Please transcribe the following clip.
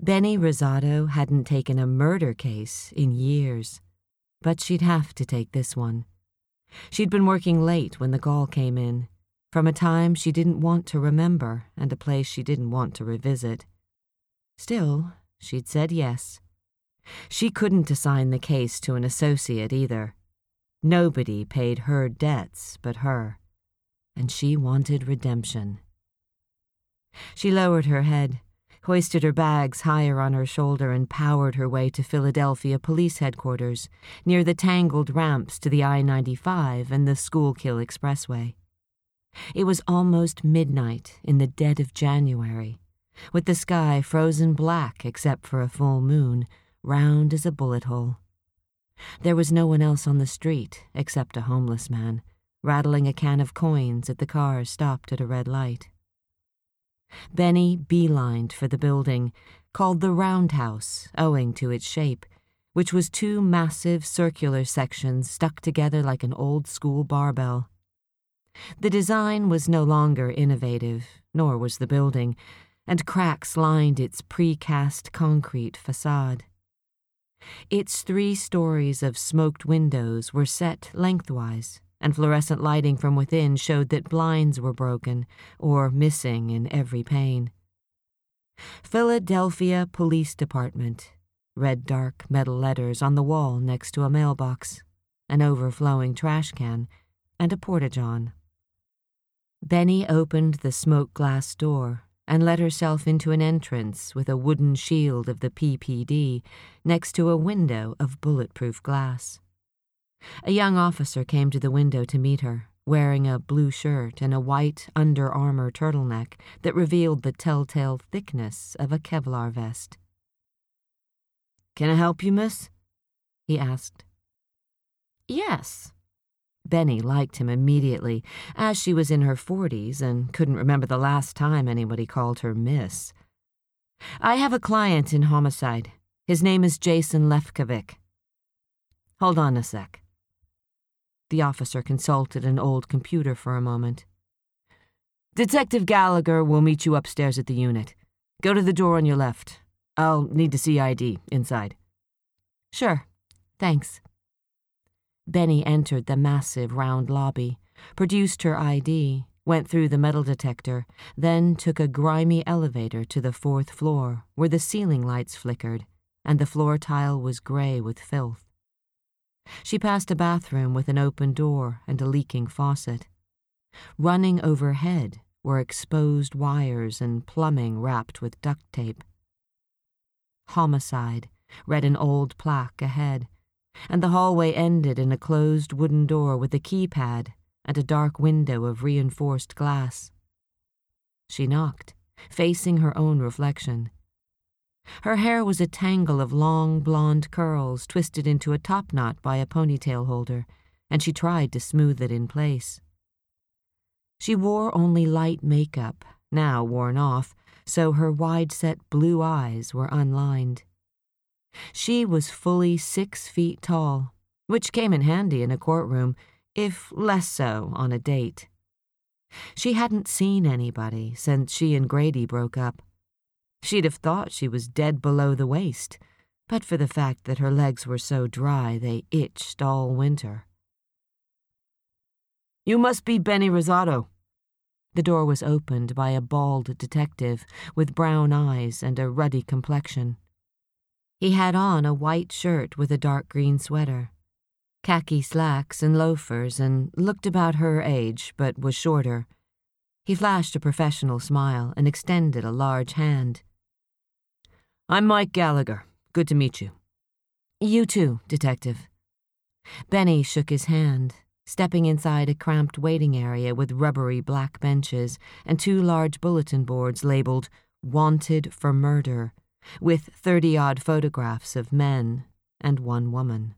Bennie Rosato hadn't taken a murder case in years, but she'd have to take this one. She'd been working late when the call came in, from a time she didn't want to remember and a place she didn't want to revisit. Still, she'd said yes. She couldn't assign the case to an associate either. Nobody paid her debts but her, and she wanted redemption. She lowered her head, hoisted her bags higher on her shoulder, and powered her way to Philadelphia Police Headquarters, near the tangled ramps to the I 95 and the Schuylkill Expressway. It was almost midnight in the dead of January, with the sky frozen black except for a full moon, round as a bullet hole. There was no one else on the street except a homeless man, rattling a can of coins at the car stopped at a red light. Bennie beelined for the building, called the Roundhouse, owing to its shape, which was two massive circular sections stuck together like an old school barbell. The design was no longer innovative, nor was the building, and cracks lined its precast concrete facade. Its three stories of smoked windows were set lengthwise, and fluorescent lighting from within showed that blinds were broken or missing in every pane. Philadelphia Police Department, red dark metal letters on the wall next to a mailbox, an overflowing trash can, and a porta-john. Bennie opened the smoke glass door and let herself into an entrance with a wooden shield of the PPD next to a window of bulletproof glass. A young officer came to the window to meet her, wearing a blue shirt and a white Under Armour turtleneck that revealed the telltale thickness of a Kevlar vest. Can I help you, miss? he asked. Yes. Bennie liked him immediately, as she was in her forties and couldn't remember the last time anybody called her miss. I have a client in homicide. His name is Jason Lefkowitz. Hold on a sec. The officer consulted an old computer for a moment. Detective Gallagher will meet you upstairs at the unit. Go to the door on your left. I'll need to see ID inside. Sure. Thanks. Bennie entered the massive round lobby, produced her ID, went through the metal detector, then took a grimy elevator to the fourth floor where the ceiling lights flickered and the floor tile was gray with filth. She passed a bathroom with an open door and a leaking faucet. Running overhead were exposed wires and plumbing wrapped with duct tape. Homicide, read an old plaque ahead, and the hallway ended in a closed wooden door with a keypad and a dark window of reinforced glass. She knocked, facing her own reflection. Her hair was a tangle of long blonde curls twisted into a top knot by a ponytail holder, and she tried to smooth it in place. She wore only light makeup, now worn off, so her wide set blue eyes were unlined. She was fully six feet tall, which came in handy in a courtroom, if less so on a date. She hadn't seen anybody since she and Grady broke up. She'd have thought she was dead below the waist, but for the fact that her legs were so dry they itched all winter. You must be Bennie Rosato. The door was opened by a bald detective with brown eyes and a ruddy complexion. He had on a white shirt with a dark green sweater, khaki slacks and loafers, and looked about her age but was shorter. He flashed a professional smile and extended a large hand. I'm Mike Gallagher. Good to meet you. You too, Detective. Bennie shook his hand, stepping inside a cramped waiting area with rubbery black benches and two large bulletin boards labeled Wanted for Murder, with 30 odd photographs of men and one woman.